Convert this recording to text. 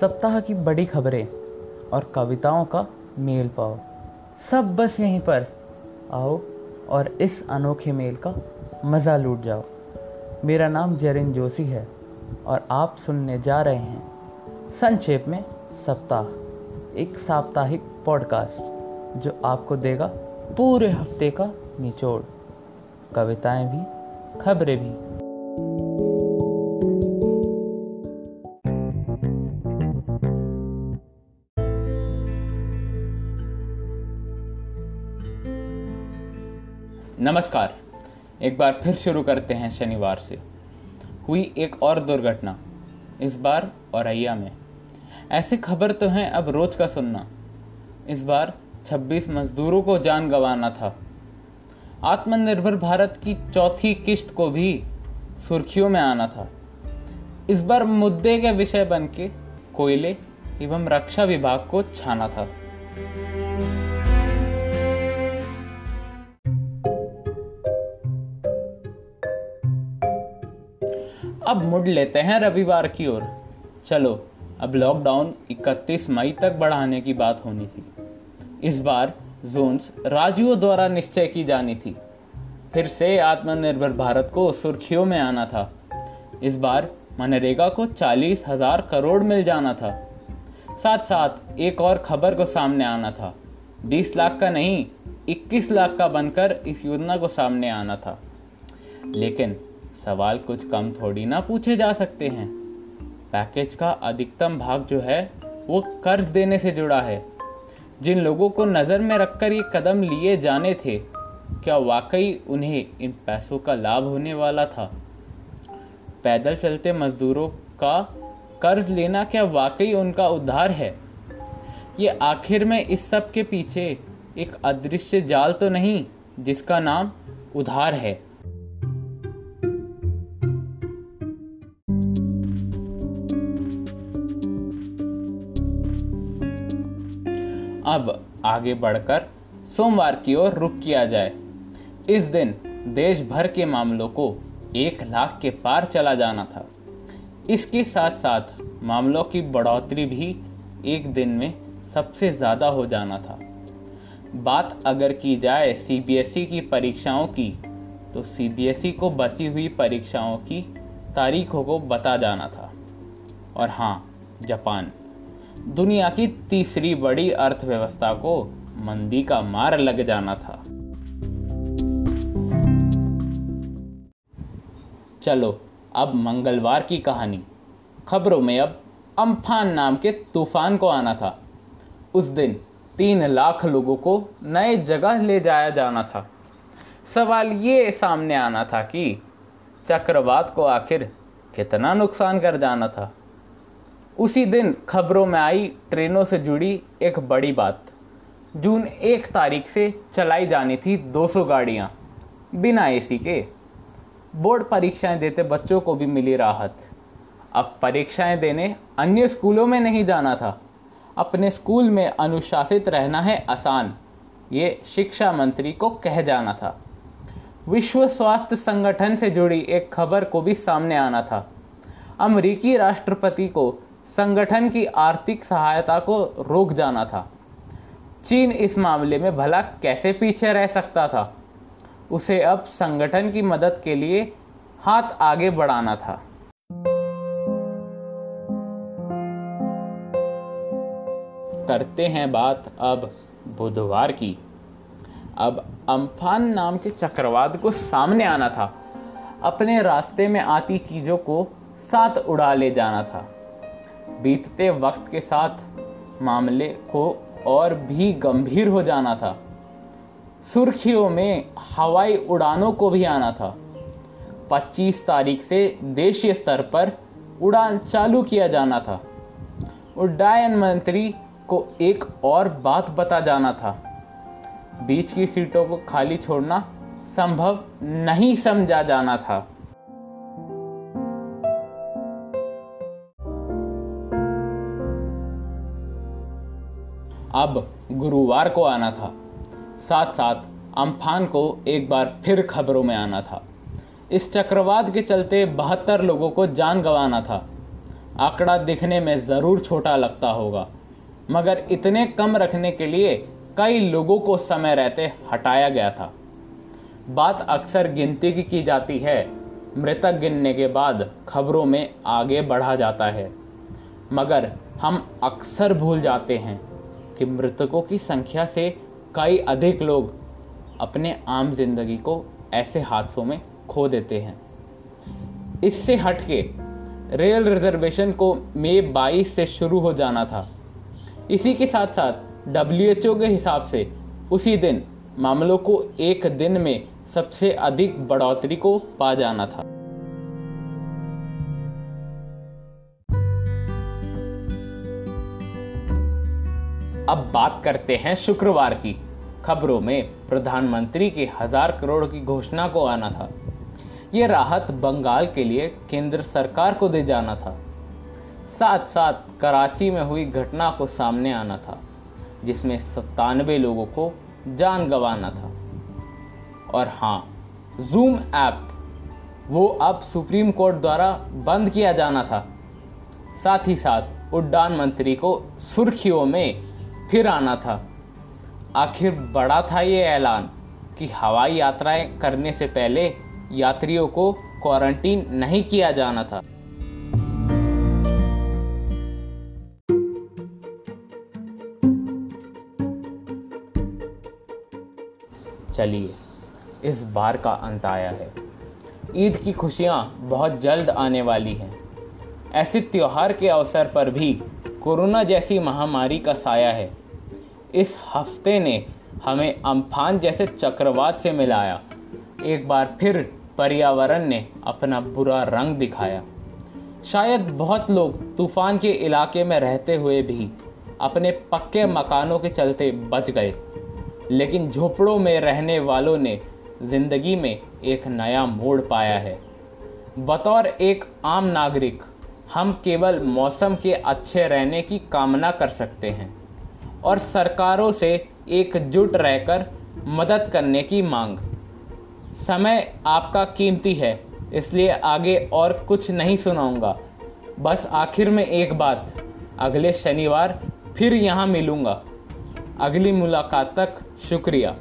सप्ताह की बड़ी खबरें और कविताओं का मेल पाओ। सब बस यहीं पर। आओ और इस अनोखे मेल का मज़ा लूट जाओ। मेरा नाम जरिन जोशी है और आप सुनने जा रहे हैं संक्षेप में सप्ताह, एक साप्ताहिक पॉडकास्ट जो आपको देगा पूरे हफ़्ते का निचोड़। कविताएँ भी, खबरें भी। नमस्कार। एक बार फिर शुरू करते हैं शनिवार से। हुई एक और दुर्घटना, इस बार औरैया में। ऐसे खबर तो हैं अब रोज का सुनना। इस बार 26 मजदूरों को जान गंवाना था। आत्मनिर्भर भारत की चौथी किश्त को भी सुर्खियों में आना था। इस बार मुद्दे के विषय बन के कोयले एवं रक्षा विभाग को छाना था। अब मुड़ लेते हैं रविवार की ओर। चलो, अब लॉकडाउन 31 मई तक बढ़ाने की बात होनी थी। इस बार जोन्स राज्यों द्वारा निश्चय की जानी थी। फिर से आत्मनिर्भर भारत को सुर्खियों में आना था। इस बार मनरेगा को चालीस हज़ार करोड़ मिल जाना था। साथ साथ एक और खबर को सामने आना था। 20 लाख का नहीं 21 लाख का बनकर इस योजना को सामने आना था। लेकिन सवाल कुछ कम थोड़ी ना पूछे जा सकते हैं। पैकेज का अधिकतम भाग जो है, वो कर्ज देने से जुड़ा है। जिन लोगों को नज़र में रखकर ये कदम लिए जाने थे, क्या वाकई उन्हें इन पैसों का लाभ होने वाला था? पैदल चलते मजदूरों का कर्ज लेना क्या वाकई उनका उद्धार है? ये आखिर में इस सब के पीछे एक अदृश्य जाल तो नहीं, जिसका नाम उधार है। अब आगे बढ़कर सोमवार की ओर रुक किया जाए। इस दिन देश भर के मामलों को एक लाख के पार चला जाना था। इसके साथ साथ मामलों की बढ़ोतरी भी एक दिन में सबसे ज़्यादा हो जाना था। बात अगर की जाए सीबीएसई की परीक्षाओं की तो सीबीएसई को बची हुई परीक्षाओं की तारीखों को बता जाना था। और हाँ जापान। दुनिया की तीसरी बड़ी अर्थव्यवस्था को मंदी का मार लग जाना था। चलो, अब मंगलवार की कहानी। खबरों में अब अम्फान नाम के तूफ़ान को आना था। उस दिन तीन लाख लोगों को नए जगह ले जाया जाना था। सवाल ये सामने आना था कि चक्रवात को आखिर कितना नुकसान कर जाना था? उसी दिन खबरों में आई, ट्रेनों से जुड़ी एक बड़ी बात। जून एक तारीख से चलाई जानी थी 200 गाड़ियाँ, बिना एसी के। बोर्ड परीक्षाएँ देते बच्चों को भी मिली राहत। अब परीक्षाएँ देने अन्य स्कूलों में नहीं जाना था। अपने स्कूल में अनुशासित रहना है आसान। ये शिक्षा मंत्री को कह जाना था। विश्व स्वास्थ्य संगठन से जुड़ी एक खबर को भी सामने आना था। अमरीकी राष्ट्रपति को संगठन की आर्थिक सहायता को रोक जाना था। चीन इस मामले में भला कैसे पीछे रह सकता था? उसे अब संगठन की मदद के लिए हाथ आगे बढ़ाना था। करते हैं बात अब बुधवार की। अब अम्फान नाम के चक्रवात को सामने आना था। अपने रास्ते में आती चीज़ों को साथ उड़ा ले जाना था। बीतते वक्त के साथ मामले को और भी गंभीर हो जाना था। सुर्खियों में हवाई उड़ानों को भी आना था। 25 तारीख से देशीय स्तर पर उड़ान चालू किया जाना था। उड्डयन मंत्री को एक और बात बता जाना था। बीच की सीटों को खाली छोड़ना संभव नहीं समझा जाना था। अब गुरुवार को आना था। साथ साथ अम्फान को एक बार फिर खबरों में आना था। इस चक्रवात के चलते बहत्तर लोगों को जान गंवाना था। आंकड़ा दिखने में ज़रूर छोटा लगता होगा, मगर इतने कम रखने के लिए कई लोगों को समय रहते हटाया गया था। बात अक्सर गिनती की की जाती है। मृतक गिनने के बाद खबरों में आगे बढ़ा जाता है। मगर हम अक्सर भूल जाते हैं। कि मृतकों की संख्या से कई अधिक लोग अपने आम ज़िंदगी को ऐसे हादसों में खो देते हैं। इससे हटके रेल रिजर्वेशन को मई 22 से शुरू हो जाना था। इसी के साथ साथ डब्ल्यू के हिसाब से उसी दिन मामलों को एक दिन में सबसे अधिक बढ़ोतरी को पा जाना था। अब बात करते हैं शुक्रवार की। खबरों में प्रधानमंत्री के हज़ार करोड़ की घोषणा को आना था। ये राहत बंगाल के लिए केंद्र सरकार को दे जाना था। साथ साथ कराची में हुई घटना को सामने आना था, जिसमें सत्तानवे लोगों को जान गंवाना था। और हाँ जूम ऐप वो अब सुप्रीम कोर्ट द्वारा बंद किया जाना था। साथ ही साथ उड्डान मंत्री को सुर्खियों में फिर आना था। आखिर बड़ा था ये ऐलान कि हवाई यात्राएँ करने से पहले यात्रियों को क्वारंटीन नहीं किया जाना था। चलिए, इस बार का अंत आया है। ईद की खुशियाँ बहुत जल्द आने वाली हैं। ऐसे त्योहार के अवसर पर भी कोरोना जैसी महामारी का साया है। इस हफ़्ते ने हमें अम्फान जैसे चक्रवात से मिलाया। एक बार फिर पर्यावरण ने अपना बुरा रंग दिखाया। शायद बहुत लोग तूफ़ान के इलाके में रहते हुए भी अपने पक्के मकानों के चलते बच गए। लेकिन झोपड़ों में रहने वालों ने ज़िंदगी में एक नया मोड़ पाया है। बतौर एक आम नागरिक हम केवल मौसम के अच्छे रहने की कामना कर सकते हैं और सरकारों से एकजुट रहकर मदद करने की मांग। समय आपका कीमती है, इसलिए आगे और कुछ नहीं सुनाऊँगा। बस आखिर में एक बात, अगले शनिवार फिर यहाँ मिलूँगा। अगली मुलाकात तक शुक्रिया।